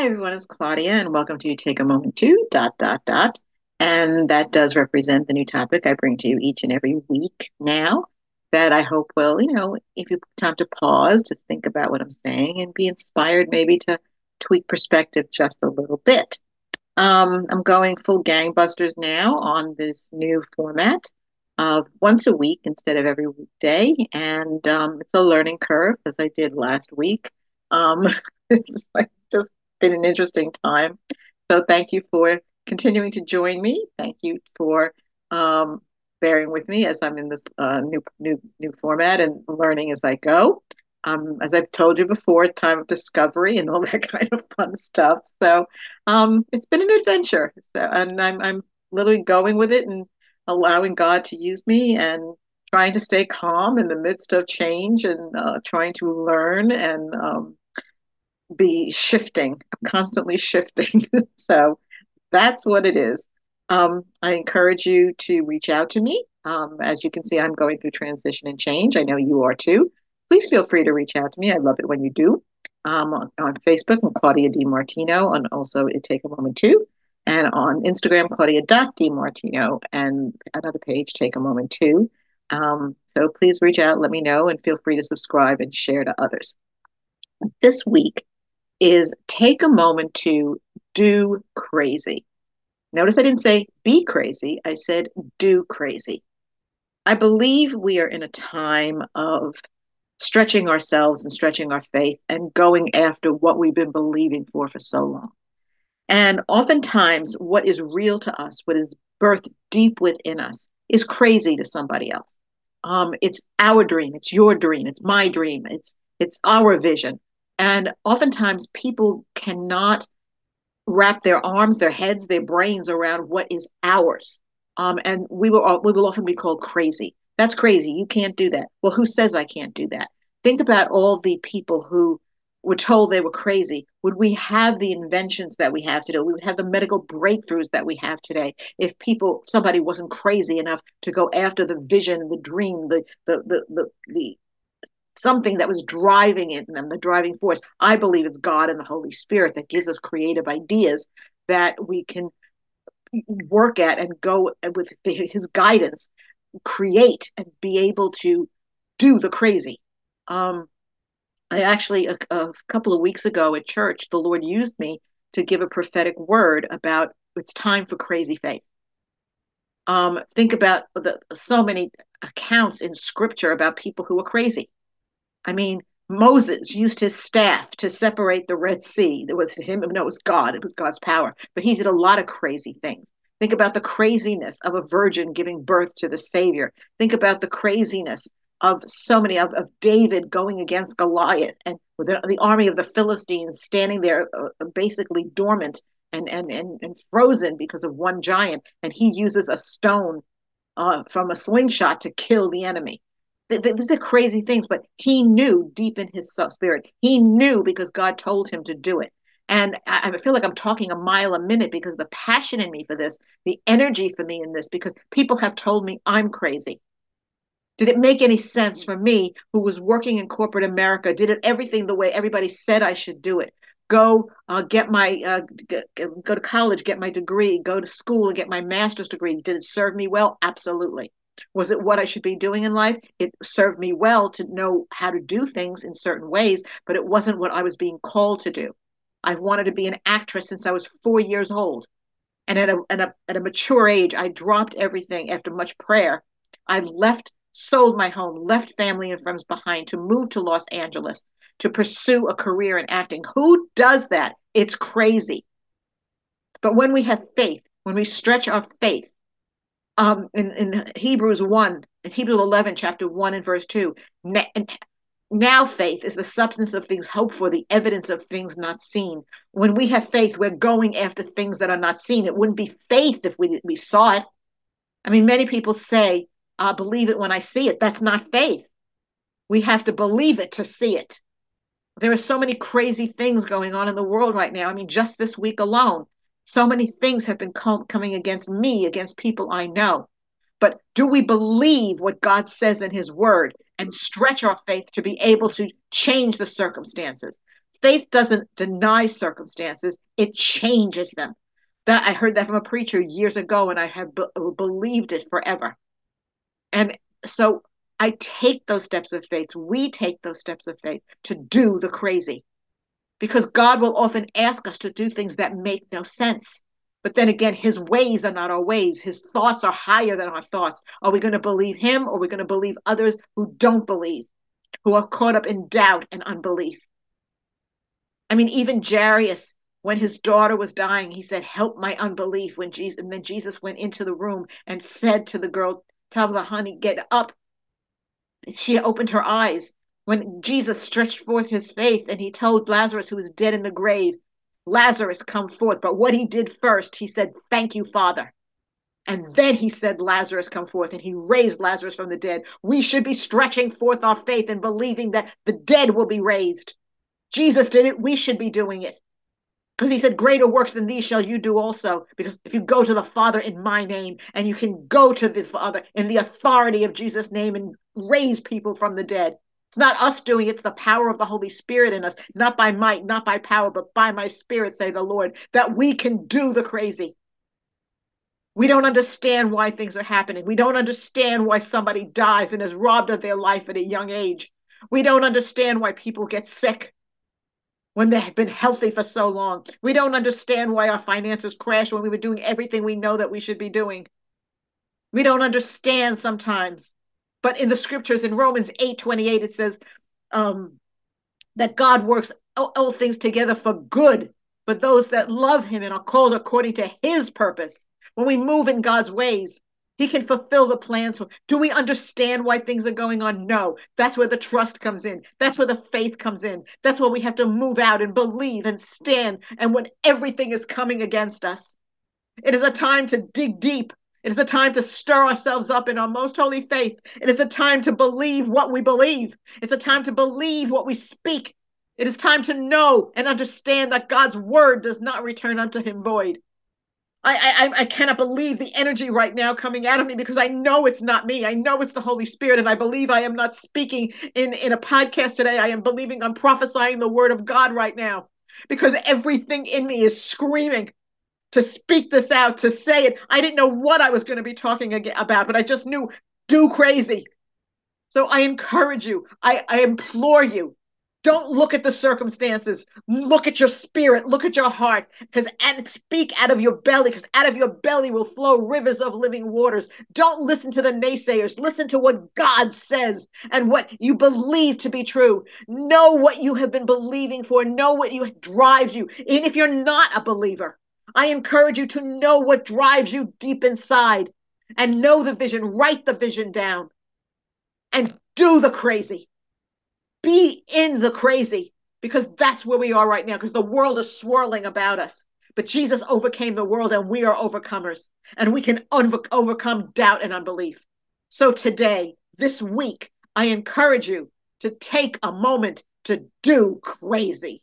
Hi, everyone. It's Claudia, and welcome to Take a Moment to dot dot dot. And that does represent the new topic I bring to you each and every week now. That I hope will, you know, if you time to pause to think about what I'm saying and be inspired, maybe to tweak perspective just a little bit. Um, I'm going full gangbusters now on this new format of once a week instead of every weekday, and um, it's a learning curve as I did last week. Um, it's like just been an interesting time. So thank you for continuing to join me. Thank you for um, bearing with me as I'm in this uh, new new new format and learning as I go. Um, as I've told you before, time of discovery and all that kind of fun stuff. So um, it's been an adventure. So, and I'm I'm literally going with it and allowing God to use me and trying to stay calm in the midst of change and uh, trying to learn and um, be shifting. I'm constantly shifting. so that's what it is. Um, I encourage you to reach out to me. Um, as you can see, I'm going through transition and change. I know you are too. Please feel free to reach out to me. I love it when you do. Um, on, on, Facebook, I'm Claudia Di Martino, and also it take a moment too. And on Instagram, Claudia Di Martino, and another page, take a moment too. Um, so please reach out, let me know, and feel free to subscribe and share to others. This week, is take a moment to do crazy. Notice I didn't say be crazy, I said do crazy. I believe we are in a time of stretching ourselves and stretching our faith and going after what we've been believing for for so long. And oftentimes, what is real to us, what is birthed deep within us, is crazy to somebody else. Um, it's our dream, it's your dream, it's my dream, it's it's our vision. And oftentimes people cannot wrap their arms, their heads, their brains around what is ours. Um, and we will we will often be called crazy. That's crazy. You can't do that. Well, who says I can't do that? Think about all the people who were told they were crazy. Would we have the inventions that we have today? We would have the medical breakthroughs that we have today if people, somebody wasn't crazy enough to go after the vision, the dream, the the the the, the something that was driving it in them, the driving force. I believe it's God and the Holy Spirit that gives us creative ideas that we can work at and go with his guidance, create and be able to do the crazy. Um, I actually, a, a couple of weeks ago at church, the Lord used me to give a prophetic word about it's time for crazy faith. Um, think about the so many accounts in scripture about people who are crazy I mean, Moses used his staff to separate the Red Sea. It was him, no, it was God. It was God's power. But he did a lot of crazy things. Think about the craziness of a virgin giving birth to the Savior. Think about the craziness of so many of, of David going against Goliath and the, the army of the Philistines standing there uh, basically dormant and, and, and, and frozen because of one giant. And he uses a stone uh, from a slingshot to kill the enemy these are crazy things, but he knew deep in his spirit. He knew because God told him to do it. And I, I feel like I'm talking a mile a minute because the passion in me for this, the energy for me in this, because people have told me I'm crazy. Did it make any sense for me, who was working in corporate America, did it everything the way everybody said I should do it? Go uh, get my uh, get, go to college, get my degree, go to school and get my master's degree. Did it serve me well? Absolutely. Was it what I should be doing in life? It served me well to know how to do things in certain ways, but it wasn't what I was being called to do. I wanted to be an actress since I was four years old. And at a, at a, at a mature age, I dropped everything after much prayer. I left, sold my home, left family and friends behind to move to Los Angeles to pursue a career in acting. Who does that? It's crazy. But when we have faith, when we stretch our faith, um, in, in Hebrews 1, in Hebrews 11, chapter 1 and verse 2. Now faith is the substance of things hoped for, the evidence of things not seen. When we have faith, we're going after things that are not seen. It wouldn't be faith if we, we saw it. I mean, many people say, I believe it when I see it. That's not faith. We have to believe it to see it. There are so many crazy things going on in the world right now. I mean, just this week alone, so many things have been com- coming against me, against people I know. But do we believe what God says in His Word and stretch our faith to be able to change the circumstances? Faith doesn't deny circumstances, it changes them. That I heard that from a preacher years ago and I have be- believed it forever. And so I take those steps of faith. We take those steps of faith to do the crazy. Because God will often ask us to do things that make no sense. But then again, his ways are not our ways. His thoughts are higher than our thoughts. Are we going to believe him or are we going to believe others who don't believe, who are caught up in doubt and unbelief? I mean, even Jairus, when his daughter was dying, he said, Help my unbelief. When Jesus, and then Jesus went into the room and said to the girl, Tell honey, get up. She opened her eyes. When Jesus stretched forth his faith and he told Lazarus, who was dead in the grave, Lazarus, come forth. But what he did first, he said, Thank you, Father. And then he said, Lazarus, come forth. And he raised Lazarus from the dead. We should be stretching forth our faith and believing that the dead will be raised. Jesus did it. We should be doing it. Because he said, Greater works than these shall you do also. Because if you go to the Father in my name, and you can go to the Father in the authority of Jesus' name and raise people from the dead, it's not us doing it, it's the power of the Holy Spirit in us, not by might, not by power, but by my spirit, say the Lord, that we can do the crazy. We don't understand why things are happening. We don't understand why somebody dies and is robbed of their life at a young age. We don't understand why people get sick when they have been healthy for so long. We don't understand why our finances crash when we were doing everything we know that we should be doing. We don't understand sometimes but in the scriptures, in Romans 8 28, it says um, that God works all, all things together for good for those that love him and are called according to his purpose. When we move in God's ways, he can fulfill the plans. For, do we understand why things are going on? No. That's where the trust comes in. That's where the faith comes in. That's where we have to move out and believe and stand. And when everything is coming against us, it is a time to dig deep it is a time to stir ourselves up in our most holy faith. It is a time to believe what we believe. It's a time to believe what we speak. It is time to know and understand that God's word does not return unto him void. I, I I cannot believe the energy right now coming out of me because I know it's not me. I know it's the Holy Spirit, and I believe I am not speaking in in a podcast today. I am believing I'm prophesying the word of God right now because everything in me is screaming to speak this out, to say it. I didn't know what I was going to be talking about, but I just knew do crazy. So I encourage you, I, I implore you, don't look at the circumstances. Look at your spirit. Look at your heart. Because and speak out of your belly, because out of your belly will flow rivers of living waters. Don't listen to the naysayers. Listen to what God says and what you believe to be true. Know what you have been believing for. Know what you drives you. Even if you're not a believer, I encourage you to know what drives you deep inside and know the vision, write the vision down, and do the crazy. Be in the crazy because that's where we are right now because the world is swirling about us. But Jesus overcame the world and we are overcomers and we can un- overcome doubt and unbelief. So today, this week, I encourage you to take a moment to do crazy.